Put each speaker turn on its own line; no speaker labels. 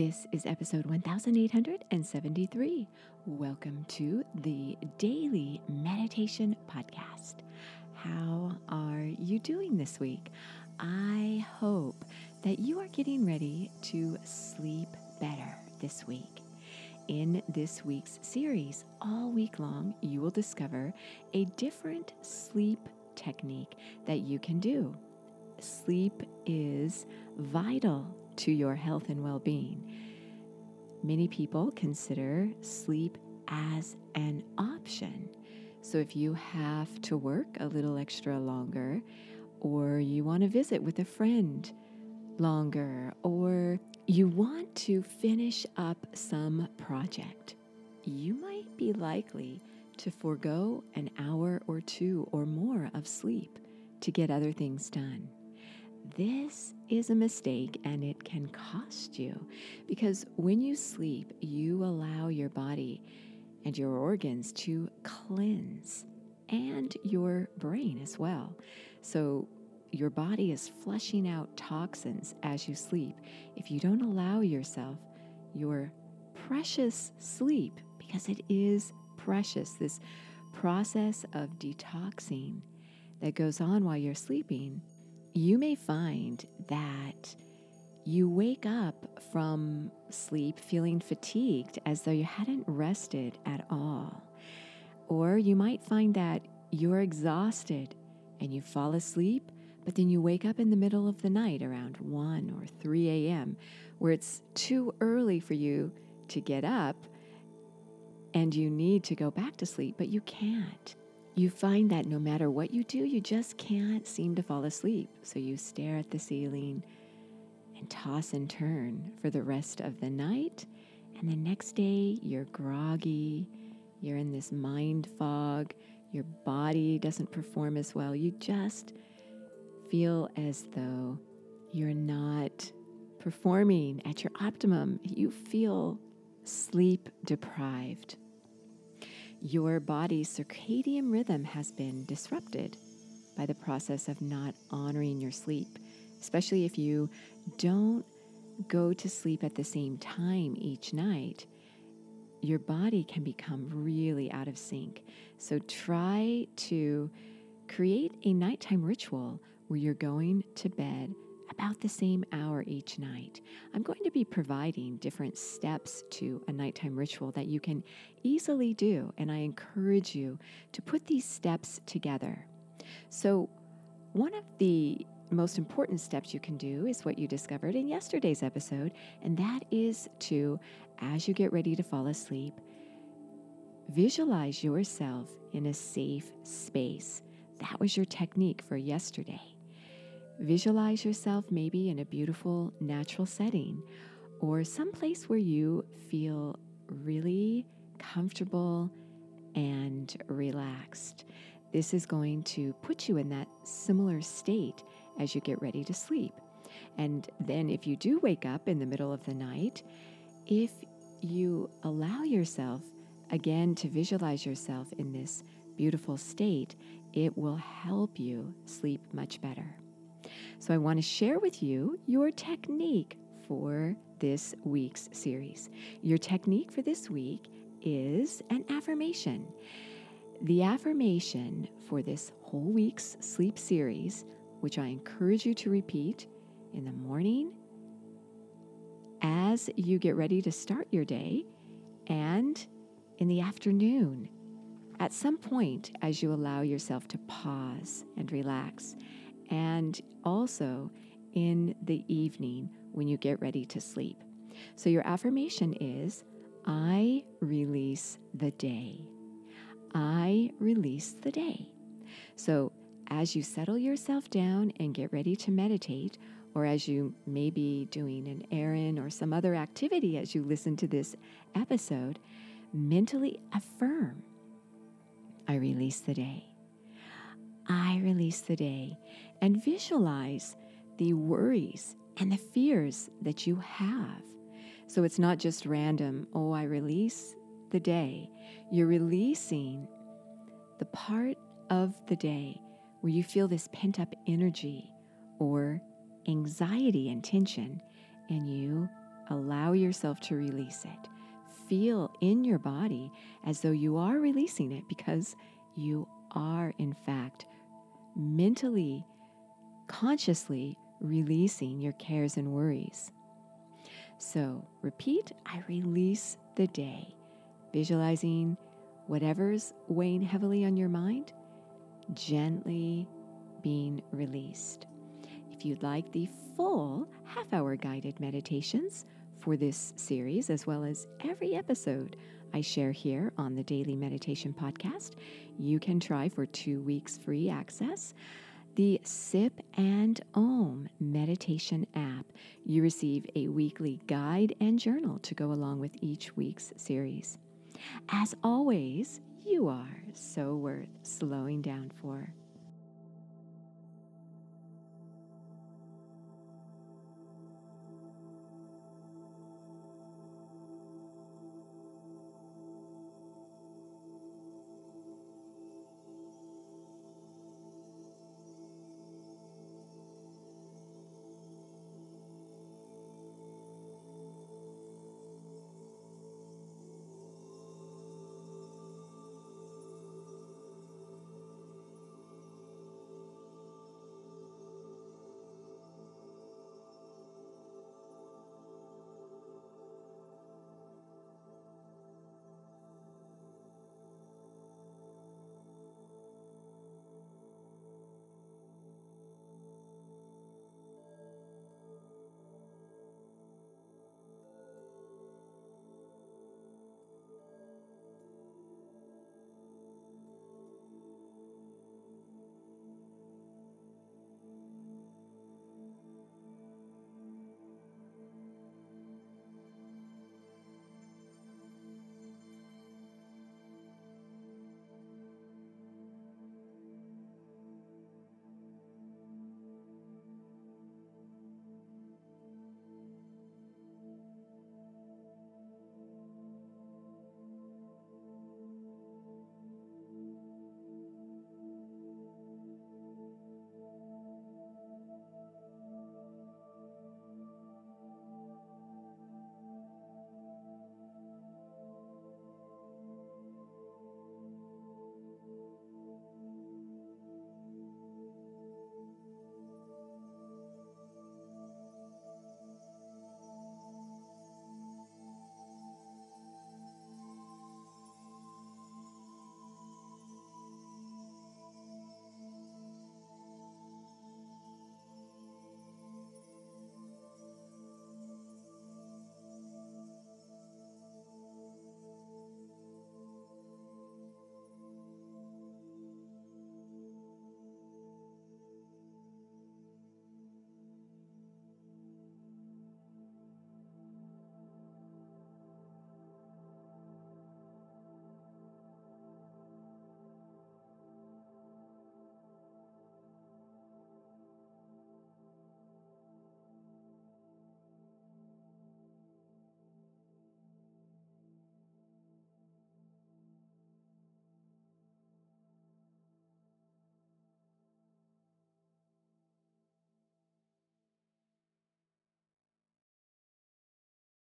This is episode 1873. Welcome to the Daily Meditation Podcast. How are you doing this week? I hope that you are getting ready to sleep better this week. In this week's series, all week long, you will discover a different sleep technique that you can do. Sleep is vital to your health and well being. Many people consider sleep as an option. So if you have to work a little extra longer, or you want to visit with a friend longer, or you want to finish up some project, you might be likely to forego an hour or two or more of sleep to get other things done. This is a mistake and it can cost you because when you sleep, you allow your body and your organs to cleanse and your brain as well. So, your body is flushing out toxins as you sleep. If you don't allow yourself your precious sleep, because it is precious, this process of detoxing that goes on while you're sleeping you may find that you wake up from sleep feeling fatigued as though you hadn't rested at all. Or you might find that you're exhausted and you fall asleep, but then you wake up in the middle of the night around 1 or 3 a.m., where it's too early for you to get up and you need to go back to sleep, but you can't you find that no matter what you do, you just can't seem to fall asleep. So you stare at the ceiling and toss and turn for the rest of the night. And the next day, you're groggy, you're in this mind fog, your body doesn't perform as well. You just feel as though you're not performing at your optimum. You feel sleep deprived your body's circadian rhythm has been disrupted by the process of not honoring your sleep, especially if you don't go to sleep at the same time each night. Your body can become really out of sync. So try to create a nighttime ritual where you're going to bed about the same hour each night. I'm going to be providing different steps to a nighttime ritual that you can easily do, and I encourage you to put these steps together. So, one of the most important steps you can do is what you discovered in yesterday's episode, and that is to, as you get ready to fall asleep, visualize yourself in a safe space. That was your technique for yesterday. Visualize yourself maybe in a beautiful natural setting or someplace where you feel really comfortable and relaxed. This is going to put you in that similar state as you get ready to sleep. And then, if you do wake up in the middle of the night, if you allow yourself again to visualize yourself in this beautiful state, it will help you sleep much better. So I want to share with you your technique for this week's series. Your technique for this week is an affirmation. The affirmation for this whole week's sleep series, which I encourage you to repeat in the morning as you get ready to start your day and in the afternoon. At some point, as you allow yourself to pause and relax and also in the evening when you get ready to sleep. So your affirmation is I release the day. I release the day. So as you settle yourself down and get ready to meditate, or as you may be doing an errand or some other activity as you listen to this episode, mentally affirm I release the day. I release the day and visualize the worries and the fears that you have. So it's not just random, oh, I release the day. You're releasing the part of the day where you feel this pent up energy or anxiety and tension, and you allow yourself to release it. Feel in your body as though you are releasing it because you are, in fact, mentally, consciously releasing your cares and worries. So repeat, I release the day, visualizing whatever's weighing heavily on your mind, gently being released. If you'd like the full half hour guided meditations for this series, as well as every episode I share here on the Daily Meditation Podcast, you can try for two weeks free access the Sip and Om meditation app. You receive a weekly guide and journal to go along with each week's series. As always, you are so worth slowing down for.